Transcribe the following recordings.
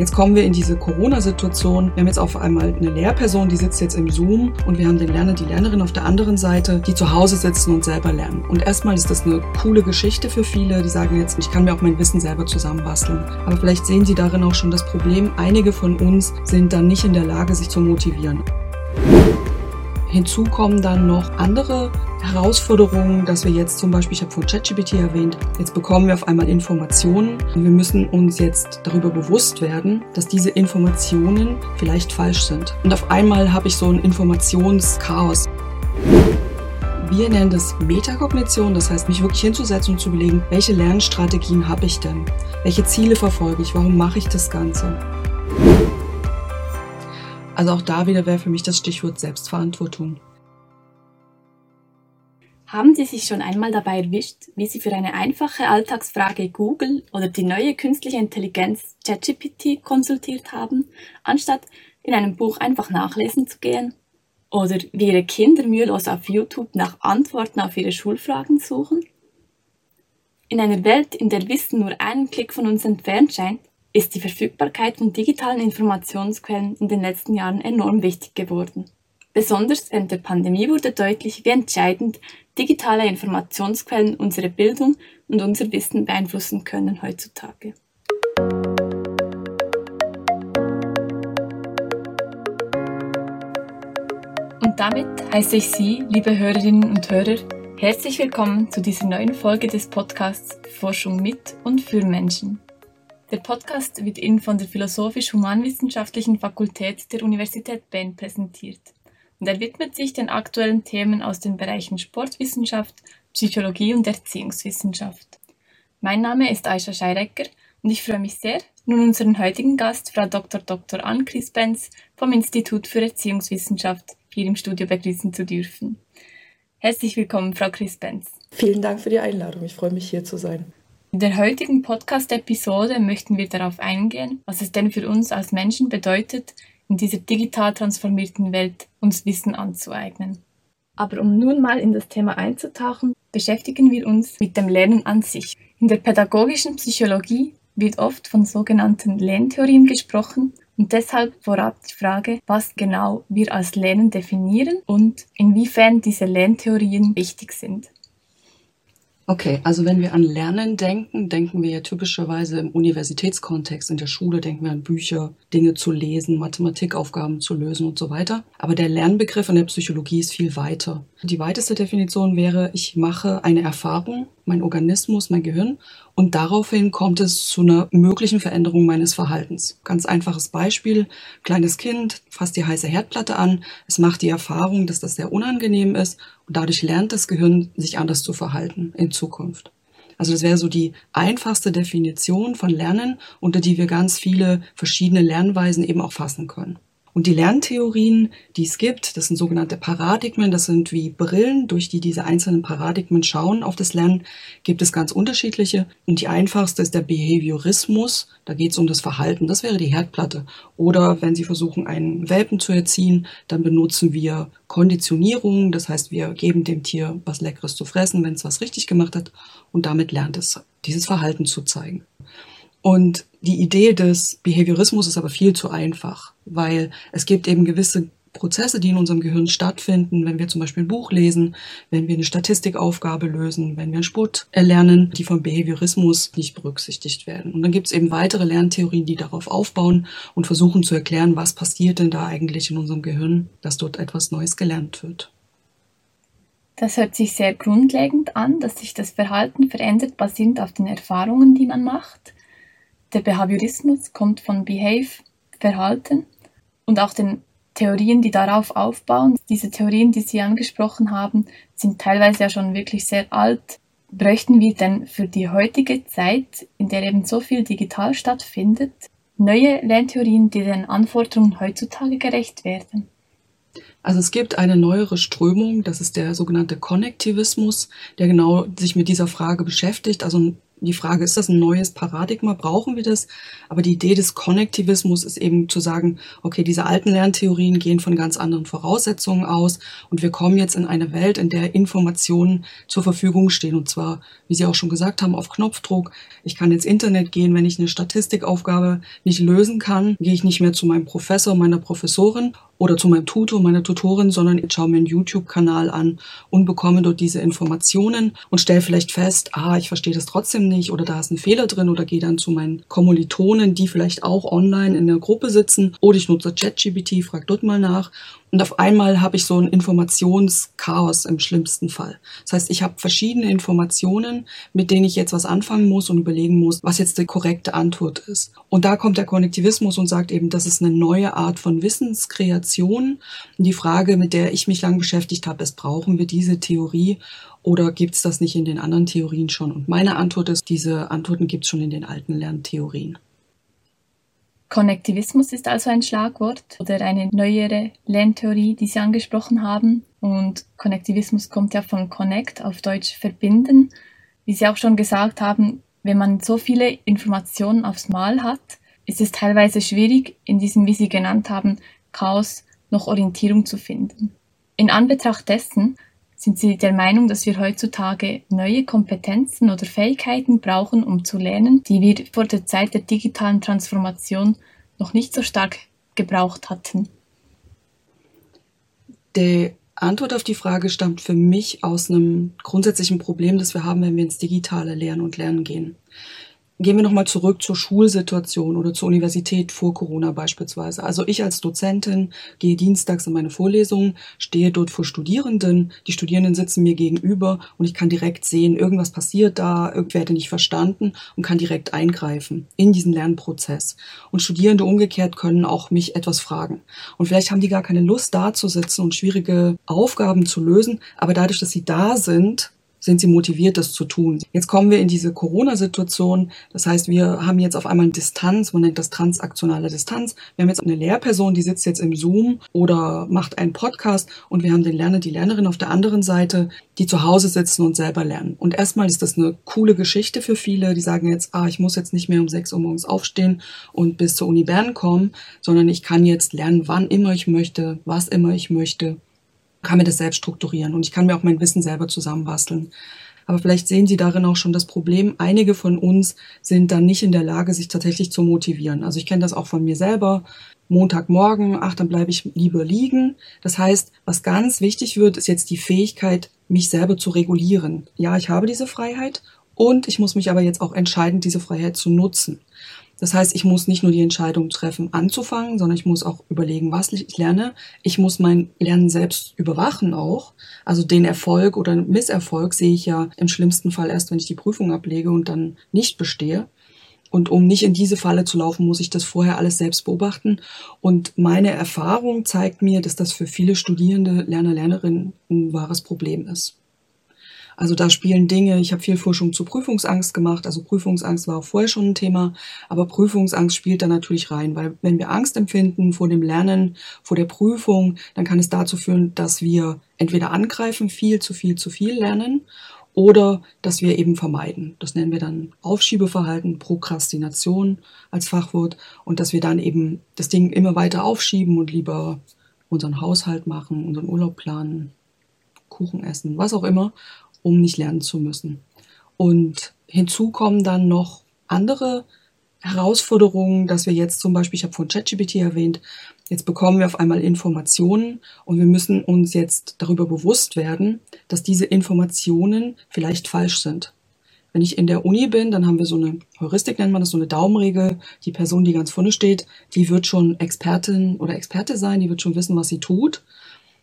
Jetzt kommen wir in diese Corona-Situation. Wir haben jetzt auf einmal eine Lehrperson, die sitzt jetzt im Zoom und wir haben den Lerner, die Lernerin auf der anderen Seite, die zu Hause sitzen und selber lernen. Und erstmal ist das eine coole Geschichte für viele, die sagen jetzt, ich kann mir auch mein Wissen selber zusammenbasteln. Aber vielleicht sehen Sie darin auch schon das Problem, einige von uns sind dann nicht in der Lage, sich zu motivieren. Hinzu kommen dann noch andere Herausforderungen, dass wir jetzt zum Beispiel, ich habe von ChatGPT erwähnt, jetzt bekommen wir auf einmal Informationen wir müssen uns jetzt darüber bewusst werden, dass diese Informationen vielleicht falsch sind. Und auf einmal habe ich so ein Informationschaos. Wir nennen das Metakognition, das heißt, mich wirklich hinzusetzen und zu überlegen, welche Lernstrategien habe ich denn? Welche Ziele verfolge ich? Warum mache ich das Ganze? Also auch da wieder wäre für mich das Stichwort Selbstverantwortung. Haben Sie sich schon einmal dabei erwischt, wie Sie für eine einfache Alltagsfrage Google oder die neue künstliche Intelligenz ChatGPT konsultiert haben, anstatt in einem Buch einfach nachlesen zu gehen? Oder wie Ihre Kinder mühelos auf YouTube nach Antworten auf ihre Schulfragen suchen? In einer Welt, in der Wissen nur einen Klick von uns entfernt scheint, ist die Verfügbarkeit von digitalen Informationsquellen in den letzten Jahren enorm wichtig geworden. Besonders während der Pandemie wurde deutlich, wie entscheidend digitale Informationsquellen unsere Bildung und unser Wissen beeinflussen können heutzutage. Und damit heiße ich Sie, liebe Hörerinnen und Hörer, herzlich willkommen zu dieser neuen Folge des Podcasts Forschung mit und für Menschen. Der Podcast wird Ihnen von der Philosophisch-Humanwissenschaftlichen Fakultät der Universität Bern präsentiert und er widmet sich den aktuellen Themen aus den Bereichen Sportwissenschaft, Psychologie und Erziehungswissenschaft. Mein Name ist Aisha Scheirecker und ich freue mich sehr, nun unseren heutigen Gast, Frau Dr. Dr. Ann-Chris Benz vom Institut für Erziehungswissenschaft, hier im Studio begrüßen zu dürfen. Herzlich willkommen, Frau Chris Benz. Vielen Dank für die Einladung. Ich freue mich, hier zu sein. In der heutigen Podcast-Episode möchten wir darauf eingehen, was es denn für uns als Menschen bedeutet, in dieser digital transformierten Welt uns Wissen anzueignen. Aber um nun mal in das Thema einzutauchen, beschäftigen wir uns mit dem Lernen an sich. In der pädagogischen Psychologie wird oft von sogenannten Lerntheorien gesprochen und deshalb vorab die Frage, was genau wir als Lernen definieren und inwiefern diese Lerntheorien wichtig sind. Okay, also wenn wir an Lernen denken, denken wir ja typischerweise im Universitätskontext, in der Schule denken wir an Bücher, Dinge zu lesen, Mathematikaufgaben zu lösen und so weiter. Aber der Lernbegriff in der Psychologie ist viel weiter. Die weiteste Definition wäre, ich mache eine Erfahrung, mein Organismus, mein Gehirn und daraufhin kommt es zu einer möglichen Veränderung meines Verhaltens. Ganz einfaches Beispiel, kleines Kind fasst die heiße Herdplatte an, es macht die Erfahrung, dass das sehr unangenehm ist und dadurch lernt das Gehirn, sich anders zu verhalten in Zukunft. Also das wäre so die einfachste Definition von Lernen, unter die wir ganz viele verschiedene Lernweisen eben auch fassen können. Und die Lerntheorien, die es gibt, das sind sogenannte Paradigmen, das sind wie Brillen, durch die diese einzelnen Paradigmen schauen auf das Lernen, gibt es ganz unterschiedliche. Und die einfachste ist der Behaviorismus, da geht es um das Verhalten, das wäre die Herdplatte. Oder wenn Sie versuchen, einen Welpen zu erziehen, dann benutzen wir Konditionierung, das heißt, wir geben dem Tier was Leckeres zu fressen, wenn es was richtig gemacht hat, und damit lernt es, dieses Verhalten zu zeigen. Und die Idee des Behaviorismus ist aber viel zu einfach, weil es gibt eben gewisse Prozesse, die in unserem Gehirn stattfinden, wenn wir zum Beispiel ein Buch lesen, wenn wir eine Statistikaufgabe lösen, wenn wir einen Sport erlernen, die vom Behaviorismus nicht berücksichtigt werden. Und dann gibt es eben weitere Lerntheorien, die darauf aufbauen und versuchen zu erklären, was passiert denn da eigentlich in unserem Gehirn, dass dort etwas Neues gelernt wird. Das hört sich sehr grundlegend an, dass sich das Verhalten verändert, basierend auf den Erfahrungen, die man macht. Der Behaviorismus kommt von Behave, Verhalten und auch den Theorien, die darauf aufbauen. Diese Theorien, die Sie angesprochen haben, sind teilweise ja schon wirklich sehr alt. Bräuchten wir denn für die heutige Zeit, in der eben so viel digital stattfindet, neue Lerntheorien, die den Anforderungen heutzutage gerecht werden? Also es gibt eine neuere Strömung, das ist der sogenannte Konnektivismus, der genau sich mit dieser Frage beschäftigt. Also die Frage, ist das ein neues Paradigma? Brauchen wir das? Aber die Idee des Konnektivismus ist eben zu sagen, okay, diese alten Lerntheorien gehen von ganz anderen Voraussetzungen aus und wir kommen jetzt in eine Welt, in der Informationen zur Verfügung stehen. Und zwar, wie Sie auch schon gesagt haben, auf Knopfdruck. Ich kann ins Internet gehen, wenn ich eine Statistikaufgabe nicht lösen kann, gehe ich nicht mehr zu meinem Professor, meiner Professorin oder zu meinem Tutor, meiner Tutorin, sondern ich schaue mir einen YouTube-Kanal an und bekomme dort diese Informationen und stelle vielleicht fest, ah, ich verstehe das trotzdem nicht oder da ist ein Fehler drin oder gehe dann zu meinen Kommilitonen, die vielleicht auch online in der Gruppe sitzen oder ich nutze ChatGPT, frag dort mal nach und auf einmal habe ich so ein Informationschaos im schlimmsten Fall. Das heißt, ich habe verschiedene Informationen, mit denen ich jetzt was anfangen muss und überlegen muss, was jetzt die korrekte Antwort ist. Und da kommt der Konnektivismus und sagt eben, das ist eine neue Art von Wissenskreation. Und die Frage, mit der ich mich lang beschäftigt habe, ist, brauchen wir diese Theorie oder gibt es das nicht in den anderen Theorien schon? Und meine Antwort ist, diese Antworten gibt es schon in den alten Lerntheorien. Konnektivismus ist also ein Schlagwort oder eine neuere Lerntheorie, die Sie angesprochen haben. Und Konnektivismus kommt ja von Connect, auf Deutsch verbinden. Wie Sie auch schon gesagt haben, wenn man so viele Informationen aufs Mal hat, ist es teilweise schwierig, in diesem, wie Sie genannt haben, Chaos noch Orientierung zu finden. In Anbetracht dessen sind Sie der Meinung, dass wir heutzutage neue Kompetenzen oder Fähigkeiten brauchen, um zu lernen, die wir vor der Zeit der digitalen Transformation noch nicht so stark gebraucht hatten? Die Antwort auf die Frage stammt für mich aus einem grundsätzlichen Problem, das wir haben, wenn wir ins digitale Lernen und Lernen gehen. Gehen wir nochmal zurück zur Schulsituation oder zur Universität vor Corona beispielsweise. Also ich als Dozentin gehe dienstags in meine Vorlesungen, stehe dort vor Studierenden, die Studierenden sitzen mir gegenüber und ich kann direkt sehen, irgendwas passiert da, ich werde nicht verstanden und kann direkt eingreifen in diesen Lernprozess. Und Studierende umgekehrt können auch mich etwas fragen. Und vielleicht haben die gar keine Lust da zu sitzen und schwierige Aufgaben zu lösen, aber dadurch, dass sie da sind, sind sie motiviert, das zu tun. Jetzt kommen wir in diese Corona-Situation. Das heißt, wir haben jetzt auf einmal eine Distanz, man nennt das transaktionale Distanz. Wir haben jetzt eine Lehrperson, die sitzt jetzt im Zoom oder macht einen Podcast und wir haben den Lerner, die Lernerin auf der anderen Seite, die zu Hause sitzen und selber lernen. Und erstmal ist das eine coole Geschichte für viele, die sagen jetzt, ah, ich muss jetzt nicht mehr um 6 Uhr morgens aufstehen und bis zur Uni Bern kommen, sondern ich kann jetzt lernen, wann immer ich möchte, was immer ich möchte kann mir das selbst strukturieren und ich kann mir auch mein Wissen selber zusammenbasteln. Aber vielleicht sehen Sie darin auch schon das Problem. Einige von uns sind dann nicht in der Lage, sich tatsächlich zu motivieren. Also ich kenne das auch von mir selber. Montagmorgen, ach, dann bleibe ich lieber liegen. Das heißt, was ganz wichtig wird, ist jetzt die Fähigkeit, mich selber zu regulieren. Ja, ich habe diese Freiheit und ich muss mich aber jetzt auch entscheiden, diese Freiheit zu nutzen. Das heißt, ich muss nicht nur die Entscheidung treffen, anzufangen, sondern ich muss auch überlegen, was ich lerne. Ich muss mein Lernen selbst überwachen auch. Also den Erfolg oder Misserfolg sehe ich ja im schlimmsten Fall erst, wenn ich die Prüfung ablege und dann nicht bestehe. Und um nicht in diese Falle zu laufen, muss ich das vorher alles selbst beobachten. Und meine Erfahrung zeigt mir, dass das für viele Studierende, Lerner, Lernerinnen ein wahres Problem ist. Also da spielen Dinge, ich habe viel Forschung zu Prüfungsangst gemacht, also Prüfungsangst war auch vorher schon ein Thema, aber Prüfungsangst spielt da natürlich rein, weil wenn wir Angst empfinden vor dem Lernen, vor der Prüfung, dann kann es dazu führen, dass wir entweder angreifen, viel zu viel zu viel lernen oder dass wir eben vermeiden. Das nennen wir dann Aufschiebeverhalten, Prokrastination als Fachwort. Und dass wir dann eben das Ding immer weiter aufschieben und lieber unseren Haushalt machen, unseren Urlaub planen, Kuchen essen, was auch immer um nicht lernen zu müssen. Und hinzu kommen dann noch andere Herausforderungen, dass wir jetzt zum Beispiel, ich habe von ChatGPT erwähnt, jetzt bekommen wir auf einmal Informationen und wir müssen uns jetzt darüber bewusst werden, dass diese Informationen vielleicht falsch sind. Wenn ich in der Uni bin, dann haben wir so eine Heuristik, nennt man das, so eine Daumenregel. Die Person, die ganz vorne steht, die wird schon Expertin oder Experte sein, die wird schon wissen, was sie tut.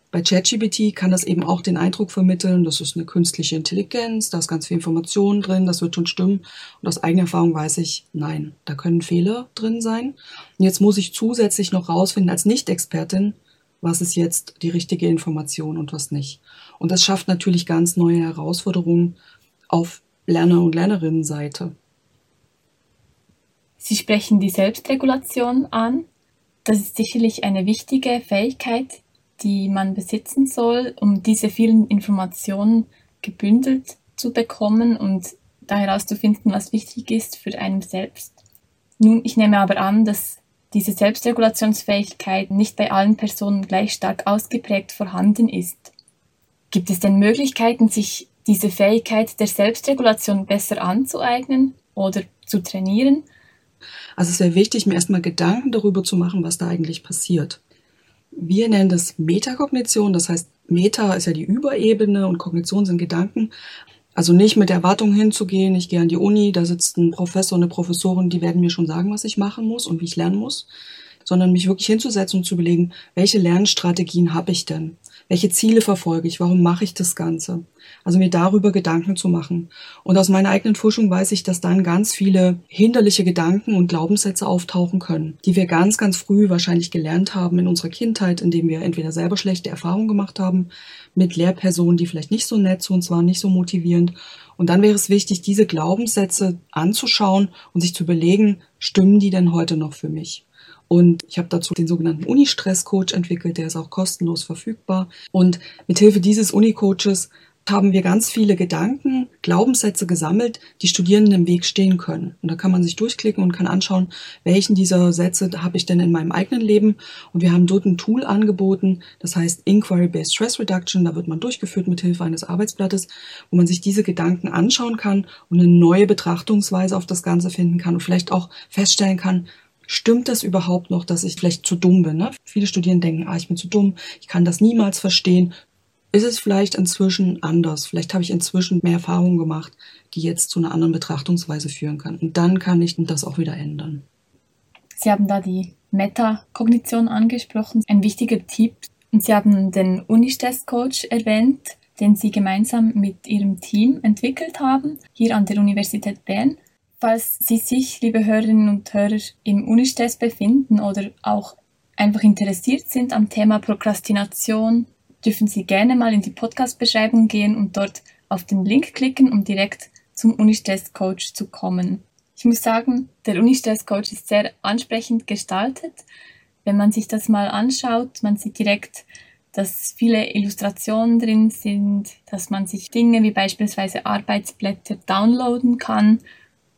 Bei ChatGPT kann das eben auch den Eindruck vermitteln, das ist eine künstliche Intelligenz, da ist ganz viel Information drin, das wird schon stimmen. Und aus eigener Erfahrung weiß ich, nein, da können Fehler drin sein. Und jetzt muss ich zusätzlich noch rausfinden als Nicht-Expertin, was ist jetzt die richtige Information und was nicht. Und das schafft natürlich ganz neue Herausforderungen auf Lerner- und Lernerinnenseite. Sie sprechen die Selbstregulation an. Das ist sicherlich eine wichtige Fähigkeit, die man besitzen soll, um diese vielen Informationen gebündelt zu bekommen und da herauszufinden, was wichtig ist für einen selbst. Nun, ich nehme aber an, dass diese Selbstregulationsfähigkeit nicht bei allen Personen gleich stark ausgeprägt vorhanden ist. Gibt es denn Möglichkeiten, sich diese Fähigkeit der Selbstregulation besser anzueignen oder zu trainieren? Also es wäre wichtig, mir erstmal Gedanken darüber zu machen, was da eigentlich passiert. Wir nennen das Metakognition, das heißt, Meta ist ja die Überebene und Kognition sind Gedanken. Also nicht mit Erwartungen hinzugehen, ich gehe an die Uni, da sitzt ein Professor, eine Professorin, die werden mir schon sagen, was ich machen muss und wie ich lernen muss, sondern mich wirklich hinzusetzen und zu überlegen, welche Lernstrategien habe ich denn? Welche Ziele verfolge ich? Warum mache ich das Ganze? Also mir darüber Gedanken zu machen. Und aus meiner eigenen Forschung weiß ich, dass dann ganz viele hinderliche Gedanken und Glaubenssätze auftauchen können, die wir ganz, ganz früh wahrscheinlich gelernt haben in unserer Kindheit, indem wir entweder selber schlechte Erfahrungen gemacht haben mit Lehrpersonen, die vielleicht nicht so nett zu uns waren, nicht so motivierend. Und dann wäre es wichtig, diese Glaubenssätze anzuschauen und sich zu überlegen, stimmen die denn heute noch für mich? Und ich habe dazu den sogenannten Uni-Stress-Coach entwickelt, der ist auch kostenlos verfügbar. Und mithilfe dieses Uni-Coaches haben wir ganz viele Gedanken, Glaubenssätze gesammelt, die Studierenden im Weg stehen können. Und da kann man sich durchklicken und kann anschauen, welchen dieser Sätze habe ich denn in meinem eigenen Leben. Und wir haben dort ein Tool angeboten, das heißt Inquiry-Based Stress Reduction. Da wird man durchgeführt mit Hilfe eines Arbeitsblattes, wo man sich diese Gedanken anschauen kann und eine neue Betrachtungsweise auf das Ganze finden kann und vielleicht auch feststellen kann, Stimmt das überhaupt noch, dass ich vielleicht zu dumm bin? Ne? Viele Studierende denken, ah, ich bin zu dumm, ich kann das niemals verstehen. Ist es vielleicht inzwischen anders? Vielleicht habe ich inzwischen mehr Erfahrungen gemacht, die jetzt zu einer anderen Betrachtungsweise führen kann. Und dann kann ich das auch wieder ändern. Sie haben da die Metakognition angesprochen, ein wichtiger Tipp. Und Sie haben den Unistress-Coach erwähnt, den Sie gemeinsam mit Ihrem Team entwickelt haben, hier an der Universität Bern. Falls Sie sich, liebe Hörerinnen und Hörer, im Unistress befinden oder auch einfach interessiert sind am Thema Prokrastination, dürfen Sie gerne mal in die Podcast-Beschreibung gehen und dort auf den Link klicken, um direkt zum Unistress-Coach zu kommen. Ich muss sagen, der Unistress-Coach ist sehr ansprechend gestaltet. Wenn man sich das mal anschaut, man sieht direkt, dass viele Illustrationen drin sind, dass man sich Dinge wie beispielsweise Arbeitsblätter downloaden kann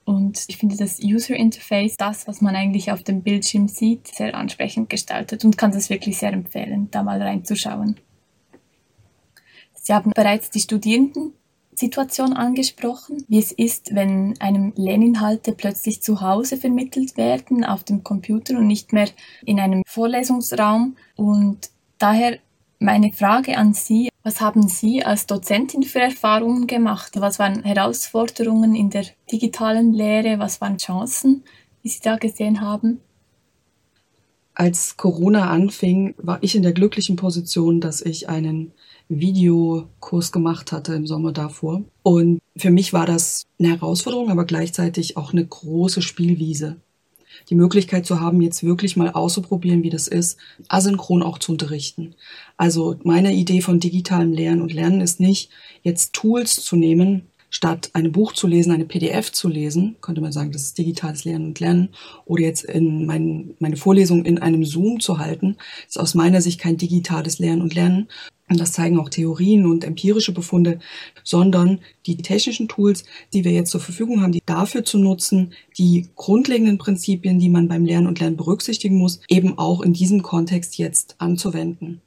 und ich finde das User Interface, das, was man eigentlich auf dem Bildschirm sieht, sehr ansprechend gestaltet und kann das wirklich sehr empfehlen, da mal reinzuschauen. Sie haben bereits die Studierendensituation angesprochen, wie es ist, wenn einem Lerninhalte plötzlich zu Hause vermittelt werden auf dem Computer und nicht mehr in einem Vorlesungsraum. Und daher meine Frage an Sie, was haben Sie als Dozentin für Erfahrungen gemacht? Was waren Herausforderungen in der digitalen Lehre? Was waren Chancen, die Sie da gesehen haben? Als Corona anfing, war ich in der glücklichen Position, dass ich einen Videokurs gemacht hatte im Sommer davor. Und für mich war das eine Herausforderung, aber gleichzeitig auch eine große Spielwiese die Möglichkeit zu haben, jetzt wirklich mal auszuprobieren, wie das ist, asynchron auch zu unterrichten. Also meine Idee von digitalem Lernen und Lernen ist nicht, jetzt Tools zu nehmen, statt ein Buch zu lesen, eine PDF zu lesen, könnte man sagen, das ist digitales Lernen und Lernen, oder jetzt in mein, meine Vorlesung in einem Zoom zu halten, ist aus meiner Sicht kein digitales Lernen und Lernen, und das zeigen auch Theorien und empirische Befunde, sondern die technischen Tools, die wir jetzt zur Verfügung haben, die dafür zu nutzen, die grundlegenden Prinzipien, die man beim Lernen und Lernen berücksichtigen muss, eben auch in diesem Kontext jetzt anzuwenden.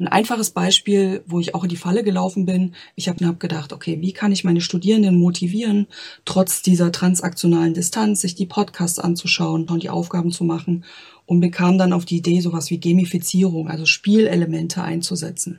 Ein einfaches Beispiel, wo ich auch in die Falle gelaufen bin. Ich habe mir gedacht, okay, wie kann ich meine Studierenden motivieren, trotz dieser transaktionalen Distanz, sich die Podcasts anzuschauen und die Aufgaben zu machen und bekam dann auf die Idee, sowas wie Gamifizierung, also Spielelemente einzusetzen.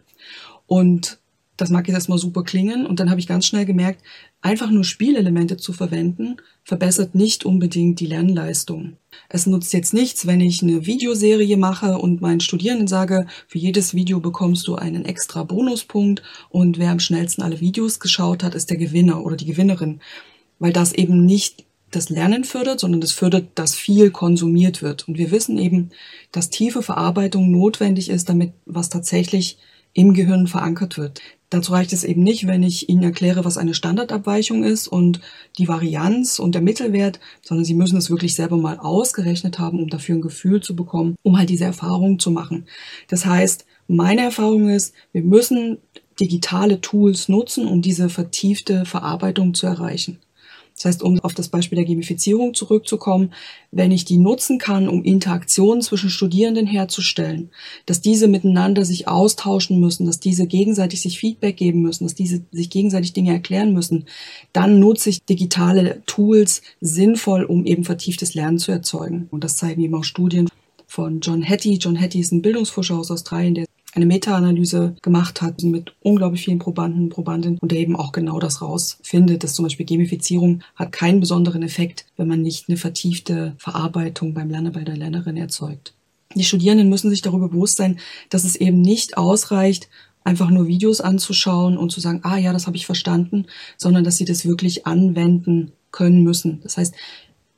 Und das mag jetzt erstmal super klingen. Und dann habe ich ganz schnell gemerkt, einfach nur Spielelemente zu verwenden, verbessert nicht unbedingt die Lernleistung. Es nutzt jetzt nichts, wenn ich eine Videoserie mache und meinen Studierenden sage, für jedes Video bekommst du einen extra Bonuspunkt und wer am schnellsten alle Videos geschaut hat, ist der Gewinner oder die Gewinnerin. Weil das eben nicht das Lernen fördert, sondern das fördert, dass viel konsumiert wird. Und wir wissen eben, dass tiefe Verarbeitung notwendig ist, damit was tatsächlich im Gehirn verankert wird. Dazu reicht es eben nicht, wenn ich Ihnen erkläre, was eine Standardabweichung ist und die Varianz und der Mittelwert, sondern Sie müssen es wirklich selber mal ausgerechnet haben, um dafür ein Gefühl zu bekommen, um halt diese Erfahrung zu machen. Das heißt, meine Erfahrung ist, wir müssen digitale Tools nutzen, um diese vertiefte Verarbeitung zu erreichen. Das heißt, um auf das Beispiel der Gamifizierung zurückzukommen, wenn ich die nutzen kann, um Interaktionen zwischen Studierenden herzustellen, dass diese miteinander sich austauschen müssen, dass diese gegenseitig sich Feedback geben müssen, dass diese sich gegenseitig Dinge erklären müssen, dann nutze ich digitale Tools sinnvoll, um eben vertieftes Lernen zu erzeugen. Und das zeigen eben auch Studien von John Hattie. John Hattie ist ein Bildungsforscher aus Australien, der eine Meta-Analyse gemacht hat mit unglaublich vielen Probanden und Probandinnen und der eben auch genau das rausfindet, dass zum Beispiel Gamifizierung hat keinen besonderen Effekt, wenn man nicht eine vertiefte Verarbeitung beim Lerner bei der Lernerin erzeugt. Die Studierenden müssen sich darüber bewusst sein, dass es eben nicht ausreicht, einfach nur Videos anzuschauen und zu sagen, ah ja, das habe ich verstanden, sondern dass sie das wirklich anwenden können müssen. Das heißt,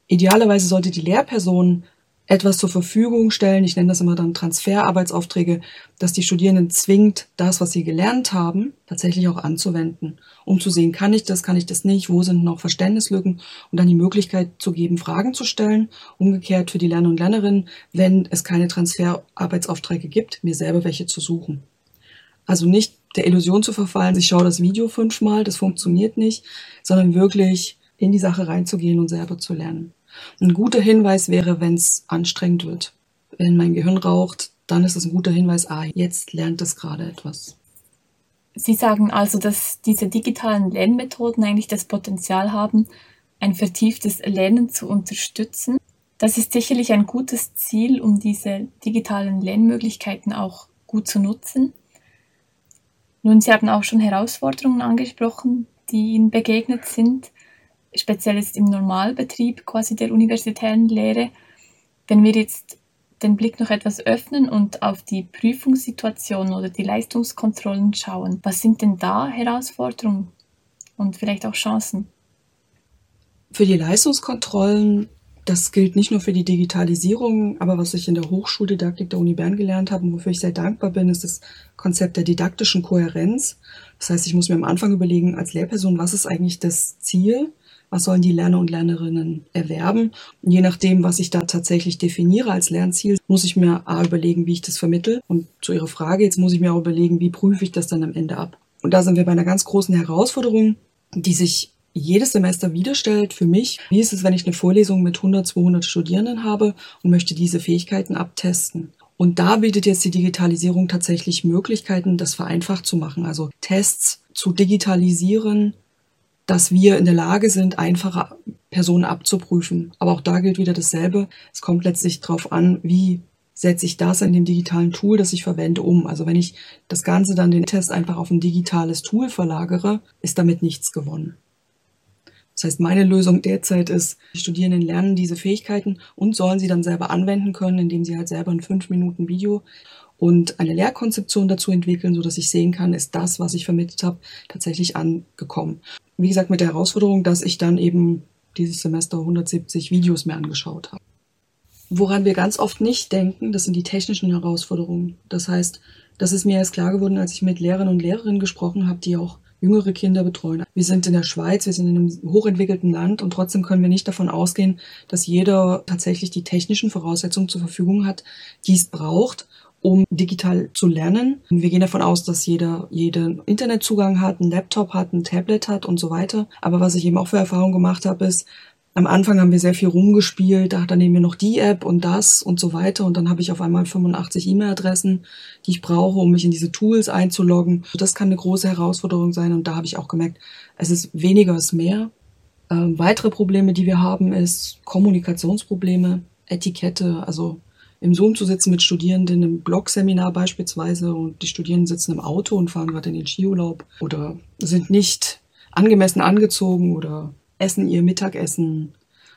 idealerweise sollte die Lehrperson etwas zur Verfügung stellen. Ich nenne das immer dann Transferarbeitsaufträge, dass die Studierenden zwingt, das, was sie gelernt haben, tatsächlich auch anzuwenden, um zu sehen, kann ich das, kann ich das nicht, wo sind noch Verständnislücken und dann die Möglichkeit zu geben, Fragen zu stellen. Umgekehrt für die Lerner und Lernerinnen, wenn es keine Transferarbeitsaufträge gibt, mir selber welche zu suchen. Also nicht der Illusion zu verfallen, ich schaue das Video fünfmal, das funktioniert nicht, sondern wirklich in die Sache reinzugehen und selber zu lernen. Ein guter Hinweis wäre, wenn es anstrengend wird. Wenn mein Gehirn raucht, dann ist es ein guter Hinweis, ah, jetzt lernt es gerade etwas. Sie sagen also, dass diese digitalen Lernmethoden eigentlich das Potenzial haben, ein vertieftes Lernen zu unterstützen. Das ist sicherlich ein gutes Ziel, um diese digitalen Lernmöglichkeiten auch gut zu nutzen. Nun, Sie haben auch schon Herausforderungen angesprochen, die Ihnen begegnet sind speziell jetzt im Normalbetrieb quasi der universitären Lehre. Wenn wir jetzt den Blick noch etwas öffnen und auf die Prüfungssituation oder die Leistungskontrollen schauen, was sind denn da Herausforderungen und vielleicht auch Chancen? Für die Leistungskontrollen, das gilt nicht nur für die Digitalisierung, aber was ich in der Hochschuldidaktik der Uni Bern gelernt habe und wofür ich sehr dankbar bin, ist das Konzept der didaktischen Kohärenz. Das heißt, ich muss mir am Anfang überlegen, als Lehrperson, was ist eigentlich das Ziel? Was sollen die Lerner und Lernerinnen erwerben. Und je nachdem, was ich da tatsächlich definiere als Lernziel, muss ich mir A überlegen, wie ich das vermittel. Und zu Ihrer Frage, jetzt muss ich mir auch überlegen, wie prüfe ich das dann am Ende ab. Und da sind wir bei einer ganz großen Herausforderung, die sich jedes Semester wieder stellt für mich. Wie ist es, wenn ich eine Vorlesung mit 100, 200 Studierenden habe und möchte diese Fähigkeiten abtesten? Und da bietet jetzt die Digitalisierung tatsächlich Möglichkeiten, das vereinfacht zu machen. Also Tests zu digitalisieren, dass wir in der Lage sind, einfache Personen abzuprüfen. Aber auch da gilt wieder dasselbe. Es kommt letztlich darauf an, wie setze ich das in dem digitalen Tool, das ich verwende, um. Also wenn ich das Ganze dann den Test einfach auf ein digitales Tool verlagere, ist damit nichts gewonnen. Das heißt, meine Lösung derzeit ist, die Studierenden lernen diese Fähigkeiten und sollen sie dann selber anwenden können, indem sie halt selber ein fünf Minuten Video und eine Lehrkonzeption dazu entwickeln, so dass ich sehen kann, ist das, was ich vermittelt habe, tatsächlich angekommen. Wie gesagt, mit der Herausforderung, dass ich dann eben dieses Semester 170 Videos mehr angeschaut habe. Woran wir ganz oft nicht denken, das sind die technischen Herausforderungen. Das heißt, das ist mir erst klar geworden, als ich mit Lehrern und Lehrerinnen gesprochen habe, die auch jüngere Kinder betreuen. Wir sind in der Schweiz, wir sind in einem hochentwickelten Land und trotzdem können wir nicht davon ausgehen, dass jeder tatsächlich die technischen Voraussetzungen zur Verfügung hat, die es braucht, um digital zu lernen. Wir gehen davon aus, dass jeder jeden Internetzugang hat, einen Laptop hat, ein Tablet hat und so weiter. Aber was ich eben auch für Erfahrung gemacht habe, ist, am Anfang haben wir sehr viel rumgespielt, da dann nehmen wir noch die App und das und so weiter und dann habe ich auf einmal 85 E-Mail-Adressen, die ich brauche, um mich in diese Tools einzuloggen. Das kann eine große Herausforderung sein und da habe ich auch gemerkt, es ist weniger ist mehr. Ähm, weitere Probleme, die wir haben, ist Kommunikationsprobleme, Etikette, also im Zoom zu sitzen mit Studierenden im Blog-Seminar beispielsweise und die Studierenden sitzen im Auto und fahren gerade in den Skiurlaub oder sind nicht angemessen angezogen oder essen ihr Mittagessen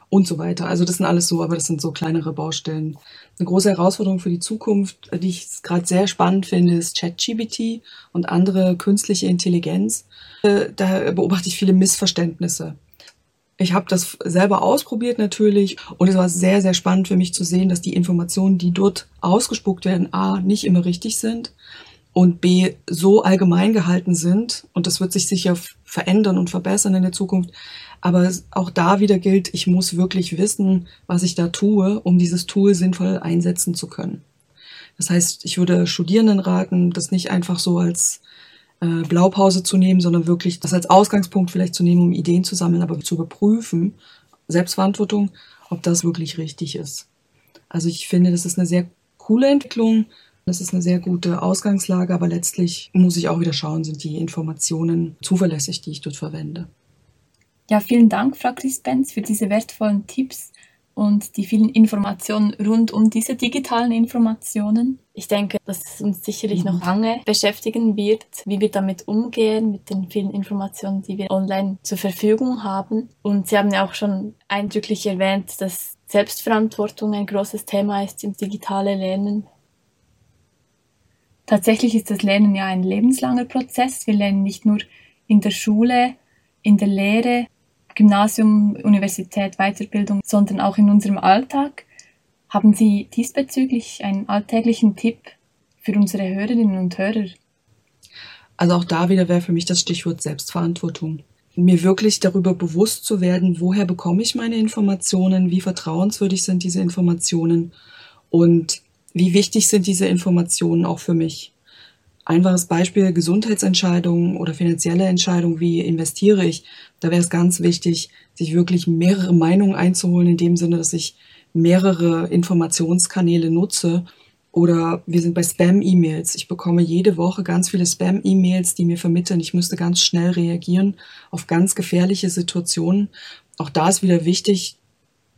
und so weiter. Also das sind alles so, aber das sind so kleinere Baustellen. Eine große Herausforderung für die Zukunft, die ich gerade sehr spannend finde, ist ChatGPT und andere künstliche Intelligenz. Äh, da beobachte ich viele Missverständnisse. Ich habe das selber ausprobiert natürlich und es war sehr, sehr spannend für mich zu sehen, dass die Informationen, die dort ausgespuckt werden, a, nicht immer richtig sind und b, so allgemein gehalten sind und das wird sich sicher verändern und verbessern in der Zukunft. Aber auch da wieder gilt, ich muss wirklich wissen, was ich da tue, um dieses Tool sinnvoll einsetzen zu können. Das heißt, ich würde Studierenden raten, das nicht einfach so als äh, Blaupause zu nehmen, sondern wirklich das als Ausgangspunkt vielleicht zu nehmen, um Ideen zu sammeln, aber zu überprüfen, Selbstverantwortung, ob das wirklich richtig ist. Also ich finde, das ist eine sehr coole Entwicklung. Das ist eine sehr gute Ausgangslage, aber letztlich muss ich auch wieder schauen, sind die Informationen zuverlässig, die ich dort verwende. Ja, vielen Dank, Frau Chris-Benz, für diese wertvollen Tipps und die vielen Informationen rund um diese digitalen Informationen. Ich denke, dass es uns sicherlich noch mhm. lange beschäftigen wird, wie wir damit umgehen, mit den vielen Informationen, die wir online zur Verfügung haben. Und Sie haben ja auch schon eindrücklich erwähnt, dass Selbstverantwortung ein großes Thema ist im digitalen Lernen. Tatsächlich ist das Lernen ja ein lebenslanger Prozess. Wir lernen nicht nur in der Schule, in der Lehre, Gymnasium, Universität, Weiterbildung, sondern auch in unserem Alltag. Haben Sie diesbezüglich einen alltäglichen Tipp für unsere Hörerinnen und Hörer? Also auch da wieder wäre für mich das Stichwort Selbstverantwortung. Mir wirklich darüber bewusst zu werden, woher bekomme ich meine Informationen, wie vertrauenswürdig sind diese Informationen und wie wichtig sind diese Informationen auch für mich. Einfaches Beispiel Gesundheitsentscheidungen oder finanzielle Entscheidungen, wie investiere ich. Da wäre es ganz wichtig, sich wirklich mehrere Meinungen einzuholen, in dem Sinne, dass ich mehrere Informationskanäle nutze. Oder wir sind bei Spam-E-Mails. Ich bekomme jede Woche ganz viele Spam-E-Mails, die mir vermitteln, ich müsste ganz schnell reagieren auf ganz gefährliche Situationen. Auch da ist wieder wichtig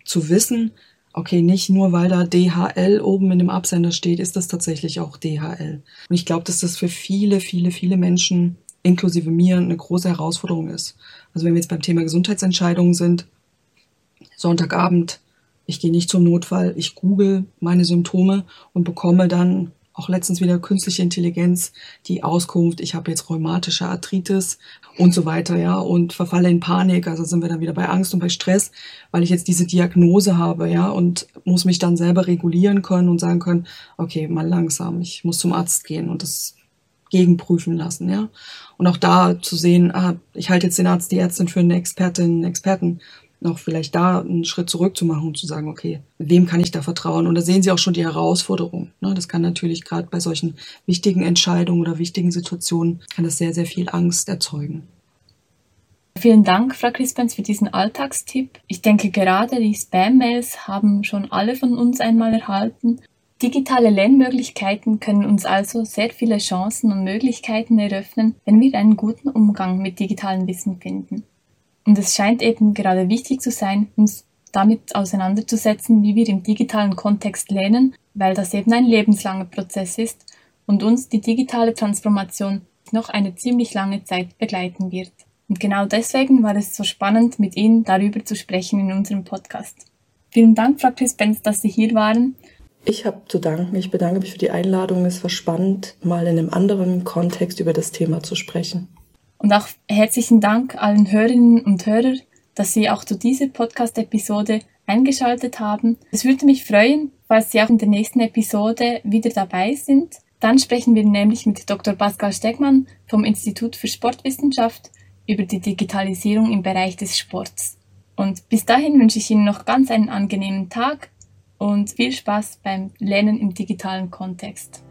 zu wissen, okay, nicht nur weil da DHL oben in dem Absender steht, ist das tatsächlich auch DHL. Und ich glaube, dass das für viele, viele, viele Menschen, inklusive mir, eine große Herausforderung ist. Also wenn wir jetzt beim Thema Gesundheitsentscheidungen sind, Sonntagabend, ich gehe nicht zum Notfall, ich google meine Symptome und bekomme dann auch letztens wieder künstliche Intelligenz, die Auskunft, ich habe jetzt rheumatische Arthritis und so weiter, ja, und verfalle in Panik, also sind wir dann wieder bei Angst und bei Stress, weil ich jetzt diese Diagnose habe, ja, und muss mich dann selber regulieren können und sagen können, okay, mal langsam, ich muss zum Arzt gehen und das gegenprüfen lassen, ja. Und auch da zu sehen, ah, ich halte jetzt den Arzt, die Ärztin für eine Expertin, einen Experten noch vielleicht da einen Schritt zurück zu machen und zu sagen, okay, wem kann ich da vertrauen? Und da sehen Sie auch schon die Herausforderung. Ne? Das kann natürlich gerade bei solchen wichtigen Entscheidungen oder wichtigen Situationen, kann das sehr, sehr viel Angst erzeugen. Vielen Dank, Frau Crispens, für diesen Alltagstipp. Ich denke, gerade die Spam-Mails haben schon alle von uns einmal erhalten. Digitale Lernmöglichkeiten können uns also sehr viele Chancen und Möglichkeiten eröffnen, wenn wir einen guten Umgang mit digitalem Wissen finden. Und es scheint eben gerade wichtig zu sein, uns damit auseinanderzusetzen, wie wir im digitalen Kontext lernen, weil das eben ein lebenslanger Prozess ist und uns die digitale Transformation noch eine ziemlich lange Zeit begleiten wird. Und genau deswegen war es so spannend, mit Ihnen darüber zu sprechen in unserem Podcast. Vielen Dank, Frau Chris-Benz, dass Sie hier waren. Ich habe zu danken. Ich bedanke mich für die Einladung. Es war spannend, mal in einem anderen Kontext über das Thema zu sprechen. Und auch herzlichen Dank allen Hörerinnen und Hörern, dass Sie auch zu dieser Podcast-Episode eingeschaltet haben. Es würde mich freuen, falls Sie auch in der nächsten Episode wieder dabei sind. Dann sprechen wir nämlich mit Dr. Pascal Stegmann vom Institut für Sportwissenschaft über die Digitalisierung im Bereich des Sports. Und bis dahin wünsche ich Ihnen noch ganz einen angenehmen Tag und viel Spaß beim Lernen im digitalen Kontext.